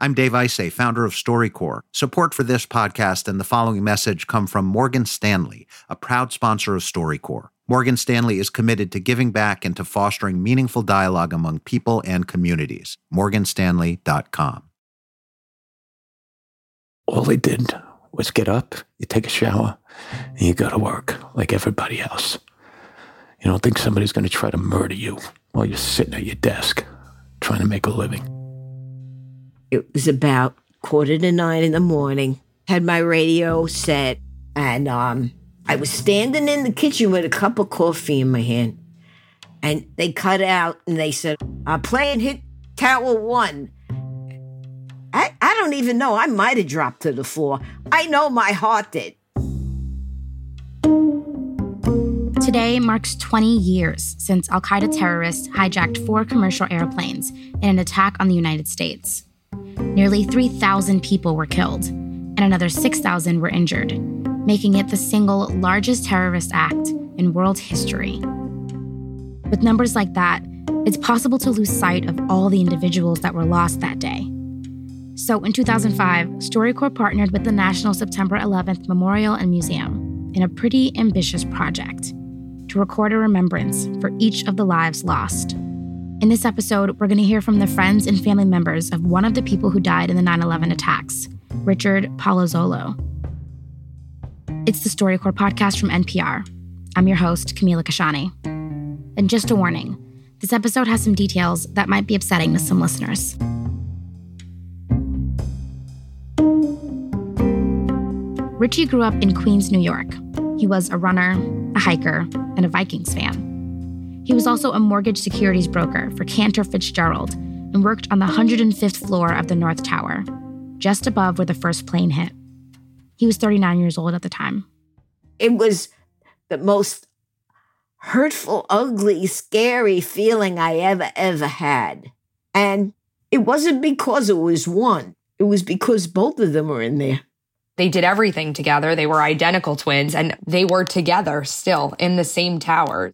I'm Dave Isay, founder of StoryCorps. Support for this podcast and the following message come from Morgan Stanley, a proud sponsor of StoryCorps. Morgan Stanley is committed to giving back and to fostering meaningful dialogue among people and communities. MorganStanley.com. All they did was get up, you take a shower, and you go to work like everybody else. You don't think somebody's going to try to murder you while you're sitting at your desk trying to make a living. It was about quarter to nine in the morning. Had my radio set, and um, I was standing in the kitchen with a cup of coffee in my hand. And they cut out and they said, I'm playing hit tower one. I, I don't even know. I might have dropped to the floor. I know my heart did. Today marks 20 years since Al Qaeda terrorists hijacked four commercial airplanes in an attack on the United States. Nearly 3,000 people were killed, and another 6,000 were injured, making it the single largest terrorist act in world history. With numbers like that, it's possible to lose sight of all the individuals that were lost that day. So in 2005, StoryCorps partnered with the National September 11th Memorial and Museum in a pretty ambitious project to record a remembrance for each of the lives lost. In this episode, we're going to hear from the friends and family members of one of the people who died in the 9 11 attacks, Richard Palazzolo. It's the StoryCorps podcast from NPR. I'm your host, Camila Kashani. And just a warning this episode has some details that might be upsetting to some listeners. Richie grew up in Queens, New York. He was a runner, a hiker, and a Vikings fan. He was also a mortgage securities broker for Cantor Fitzgerald and worked on the 105th floor of the North Tower, just above where the first plane hit. He was 39 years old at the time. It was the most hurtful, ugly, scary feeling I ever, ever had. And it wasn't because it was one, it was because both of them were in there. They did everything together. They were identical twins and they were together still in the same tower.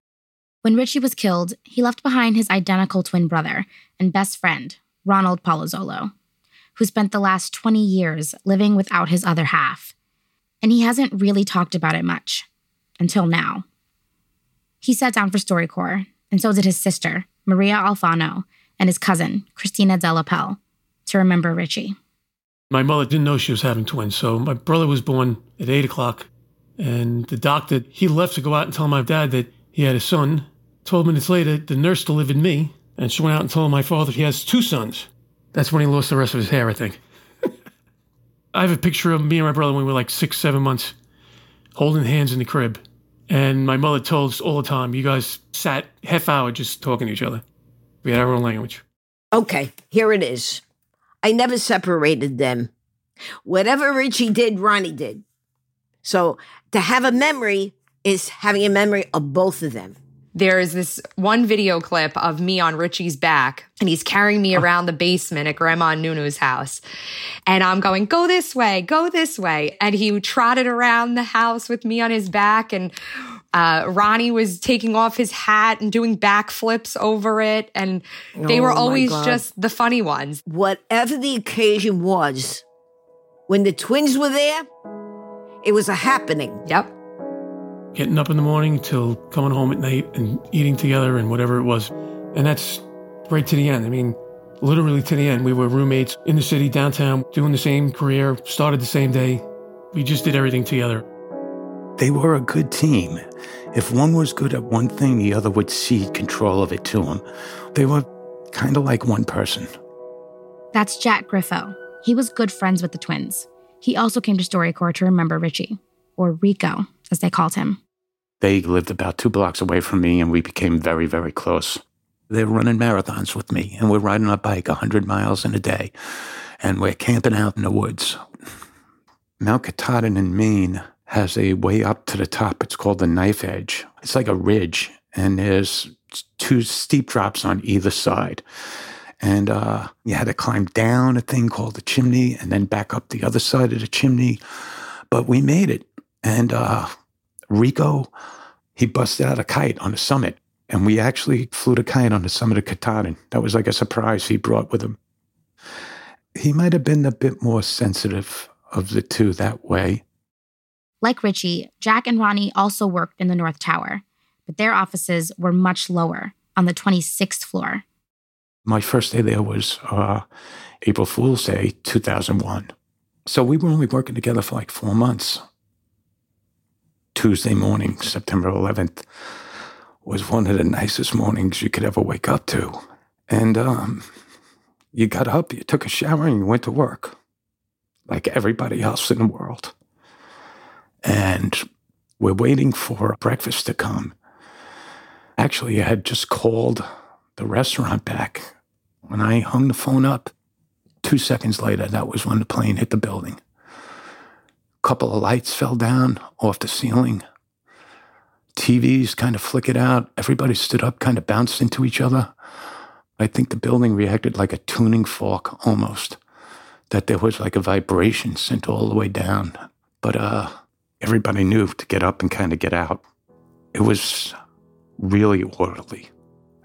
When Richie was killed, he left behind his identical twin brother and best friend, Ronald Palazzolo, who spent the last 20 years living without his other half. And he hasn't really talked about it much until now. He sat down for StoryCorps, and so did his sister, Maria Alfano, and his cousin, Christina Delapel, to remember Richie. My mother didn't know she was having twins, so my brother was born at 8 o'clock. And the doctor, he left to go out and tell my dad that he had a son. 12 minutes later, the nurse delivered me, and she went out and told my father he has two sons. That's when he lost the rest of his hair, I think. I have a picture of me and my brother when we were like six, seven months, holding hands in the crib. And my mother told us all the time, you guys sat half hour just talking to each other. We had our own language. Okay, here it is. I never separated them. Whatever Richie did, Ronnie did. So to have a memory is having a memory of both of them. There is this one video clip of me on Richie's back, and he's carrying me around the basement at Grandma Nunu's house. And I'm going, go this way, go this way. And he trotted around the house with me on his back. And uh, Ronnie was taking off his hat and doing backflips over it. And they Oh, were always just the funny ones. Whatever the occasion was, when the twins were there, it was a happening. Yep. Getting up in the morning till coming home at night and eating together and whatever it was. And that's right to the end. I mean, literally to the end. We were roommates in the city, downtown, doing the same career, started the same day. We just did everything together. They were a good team. If one was good at one thing, the other would cede control of it to him. They were kind of like one person. That's Jack Griffo. He was good friends with the twins. He also came to StoryCorps to remember Richie, or Rico, as they called him. They lived about two blocks away from me, and we became very, very close. They were running marathons with me, and we're riding our bike 100 miles in a day, and we're camping out in the woods. Mount Katahdin in Maine has a way up to the top. It's called the Knife Edge. It's like a ridge, and there's two steep drops on either side. And uh, you had to climb down a thing called the chimney and then back up the other side of the chimney. But we made it. And uh, Rico, he busted out a kite on the summit. And we actually flew the kite on the summit of Katahdin. That was like a surprise he brought with him. he might have been a bit more sensitive of the two that way. Like Richie, Jack and Ronnie also worked in the North Tower, but their offices were much lower, on the 26th floor. My first day there was uh, April Fool's Day, 2001. So we were only working together for like four months. Tuesday morning, September 11th, was one of the nicest mornings you could ever wake up to. And um, you got up, you took a shower, and you went to work like everybody else in the world. And we're waiting for breakfast to come. Actually, I had just called the restaurant back. When I hung the phone up, two seconds later, that was when the plane hit the building. Couple of lights fell down off the ceiling. TVs kind of flickered out. Everybody stood up, kind of bounced into each other. I think the building reacted like a tuning fork almost, that there was like a vibration sent all the way down. But uh, everybody knew to get up and kind of get out. It was really orderly.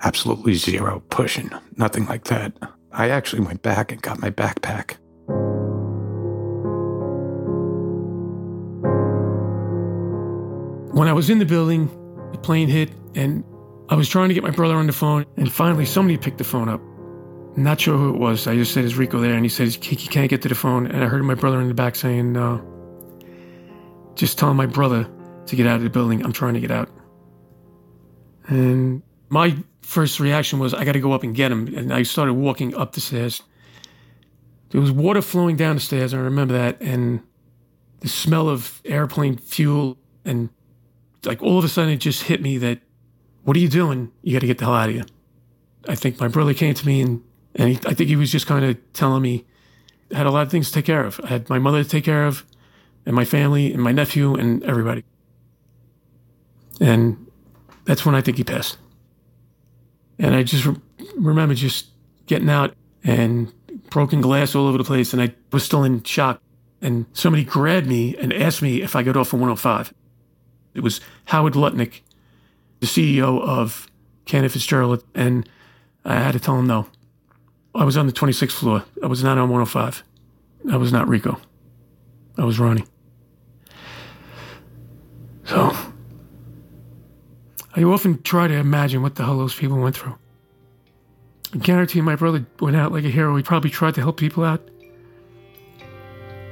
Absolutely zero pushing, nothing like that. I actually went back and got my backpack. When I was in the building, the plane hit, and I was trying to get my brother on the phone, and finally somebody picked the phone up. I'm Not sure who it was. I just said, Is Rico there? And he says, He can't get to the phone. And I heard my brother in the back saying, No. Just telling my brother to get out of the building. I'm trying to get out. And my first reaction was, I got to go up and get him. And I started walking up the stairs. There was water flowing down the stairs. I remember that. And the smell of airplane fuel. And like all of a sudden, it just hit me that, what are you doing? You got to get the hell out of here. I think my brother came to me and, and he, I think he was just kind of telling me, I had a lot of things to take care of. I had my mother to take care of, and my family, and my nephew, and everybody. And that's when I think he passed. And I just re- remember just getting out and broken glass all over the place. And I was still in shock. And somebody grabbed me and asked me if I got off of 105. It was Howard Lutnick, the CEO of Cantor Fitzgerald. And I had to tell him no. I was on the 26th floor. I was not on 105. I was not Rico. I was Ronnie. So I often try to imagine what the hell those people went through. I guarantee my brother went out like a hero. He probably tried to help people out.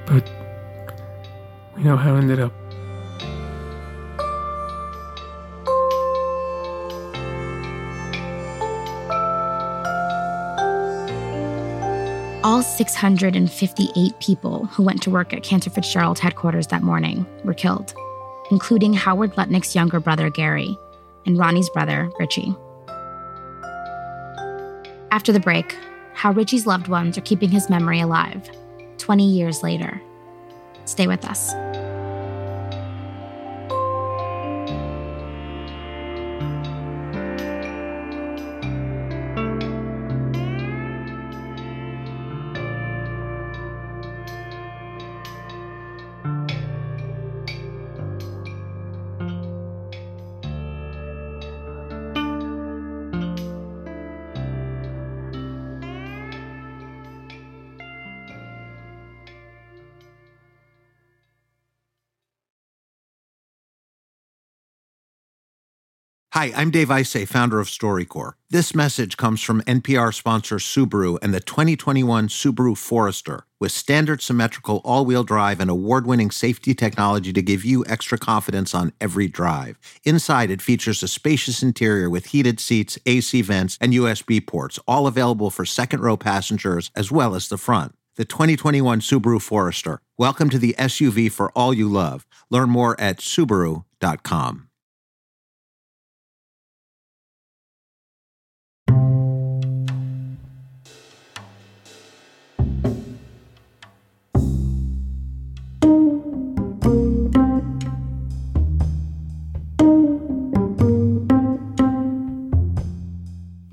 But we know how it ended up. All 658 people who went to work at Cantor Fitzgerald headquarters that morning were killed, including Howard Lutnick's younger brother, Gary, and Ronnie's brother, Richie. After the break, how Richie's loved ones are keeping his memory alive 20 years later. Stay with us. Hi, I'm Dave Isay, founder of StoryCorps. This message comes from NPR sponsor Subaru and the 2021 Subaru Forester with standard symmetrical all wheel drive and award winning safety technology to give you extra confidence on every drive. Inside, it features a spacious interior with heated seats, AC vents, and USB ports, all available for second row passengers as well as the front. The 2021 Subaru Forester. Welcome to the SUV for all you love. Learn more at Subaru.com.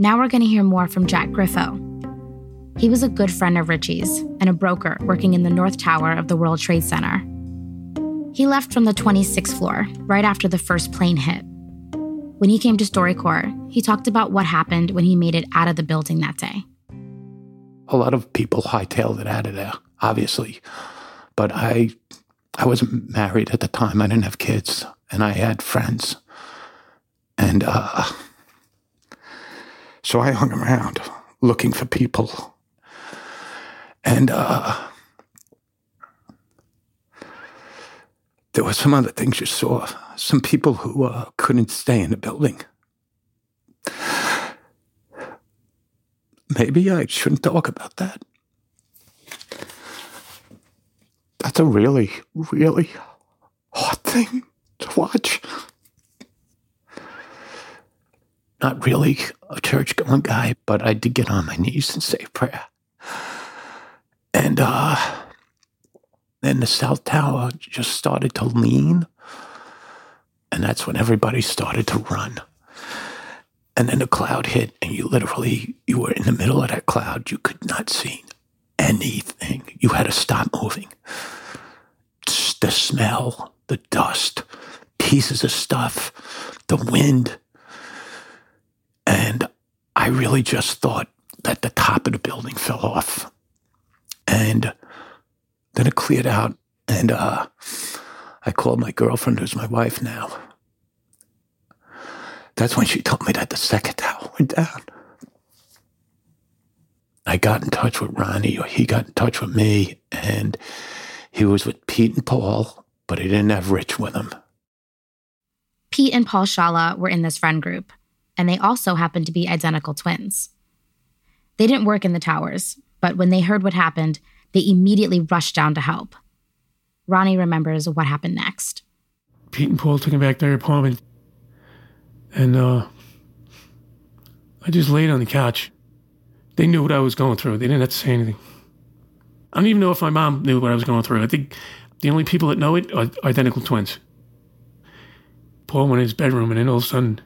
Now we're going to hear more from Jack Griffo. He was a good friend of Richie's and a broker working in the North Tower of the World Trade Center. He left from the 26th floor right after the first plane hit. When he came to StoryCorps, he talked about what happened when he made it out of the building that day. a lot of people hightailed it out of there, obviously. But I I wasn't married at the time. I didn't have kids, and I had friends. And uh, so I hung around looking for people. And uh, there were some other things you saw. Some people who uh, couldn't stay in the building. Maybe I shouldn't talk about that. That's a really, really hard thing to watch. Not really a church going guy, but I did get on my knees and say a prayer. And uh then the South Tower just started to lean. And that's when everybody started to run. And then the cloud hit, and you literally you were in the middle of that cloud. You could not see anything. You had to stop moving. The smell, the dust, pieces of stuff, the wind. I really just thought that the top of the building fell off. And then it cleared out. And uh, I called my girlfriend, who's my wife now. That's when she told me that the second tower went down. I got in touch with Ronnie, or he got in touch with me, and he was with Pete and Paul, but he didn't have Rich with him. Pete and Paul Shala were in this friend group, and they also happened to be identical twins. They didn't work in the towers, but when they heard what happened, they immediately rushed down to help. Ronnie remembers what happened next. Pete and Paul took him back to their apartment, and uh, I just laid on the couch. They knew what I was going through. They didn't have to say anything. I don't even know if my mom knew what I was going through. I think the only people that know it are identical twins. Paul went in his bedroom, and then all of a sudden,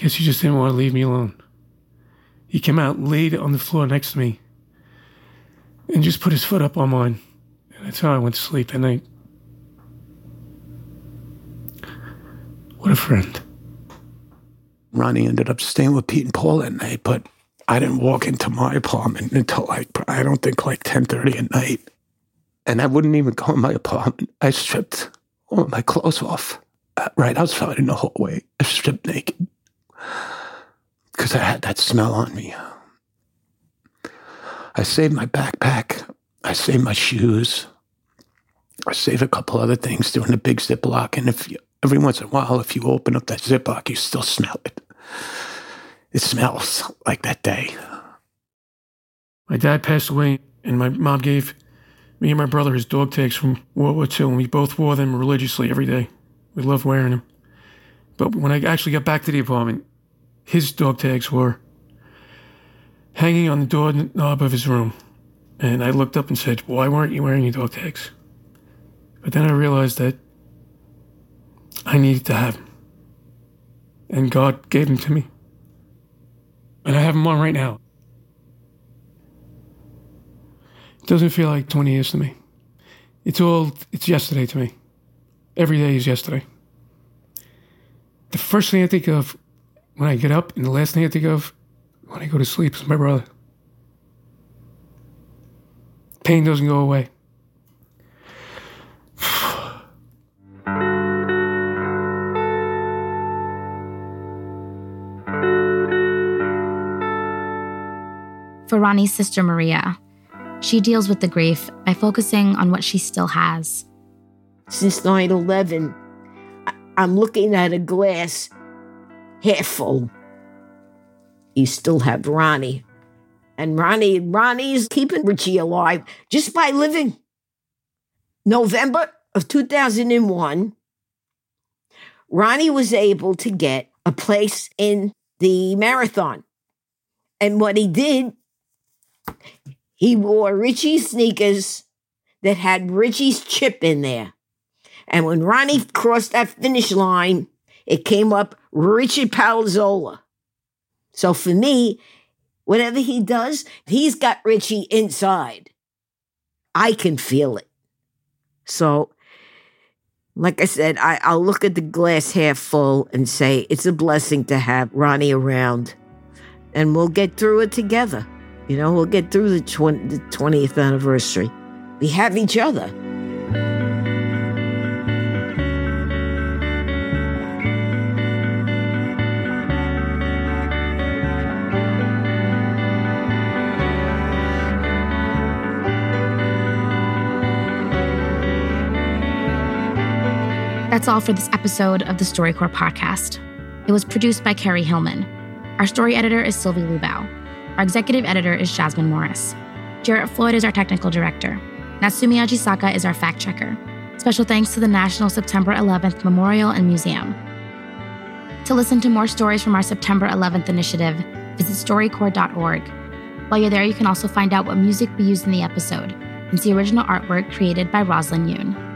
guess he just didn't want to leave me alone. He came out, laid on the floor next to me, and just put his foot up on mine. And that's how I went to sleep that night. What a friend. Ronnie ended up staying with Pete and Paul that night, but I didn't walk into my apartment until like I don't think like ten thirty at night, and I wouldn't even go in my apartment. I stripped all my clothes off uh, right outside in the hallway. I stripped naked because I had that smell on me. I saved my backpack. I saved my shoes. I saved a couple other things doing a big Ziploc, and if you, every once in a while, if you open up that Ziploc, you still smell it. It smells like that day. My dad passed away, and my mom gave me and my brother his dog tags from World War II, and we both wore them religiously every day. We loved wearing them. But when I actually got back to the apartment, his dog tags were hanging on the doorknob of his room. And I looked up and said, Why weren't you wearing your dog tags? But then I realized that I needed to have them. And God gave them to me. And I have them on right now. It doesn't feel like 20 years to me. It's all, it's yesterday to me. Every day is yesterday. The first thing I think of when I get up, and the last thing I think of when I go to sleep is my brother. Pain doesn't go away. For Ronnie's sister Maria, she deals with the grief by focusing on what she still has. Since 9 11, I'm looking at a glass half full. You still have Ronnie. And Ronnie, Ronnie's keeping Richie alive just by living. November of 2001, Ronnie was able to get a place in the marathon. And what he did he wore Richie's sneakers that had Richie's chip in there. And when Ronnie crossed that finish line, it came up Richard Palazzolo. So for me, whatever he does, he's got Richie inside. I can feel it. So, like I said, I, will look at the glass half full and say it's a blessing to have Ronnie around and we'll get through it together. You know, we'll get through the, 20, the 20th anniversary. We have each other. That's all for this episode of the StoryCorps podcast. It was produced by Kerrie Hillman. Our story editor is Sylvie Lubow. Our executive editor is Jasmine Morris. Jarrett Floyd is our technical director. Natsumi Ajisaka is our fact checker. Special thanks to the National September 11th Memorial and Museum. To listen to more stories from our September 11th initiative, visit storycorps.org. While you're there, you can also find out what music we used in the episode and see original artwork created by Rosalind Yoon.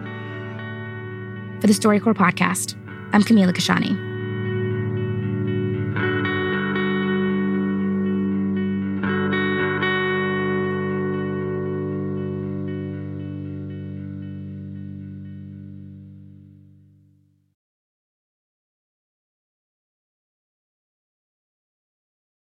For the StoryCorps podcast, I'm Camila Kashani.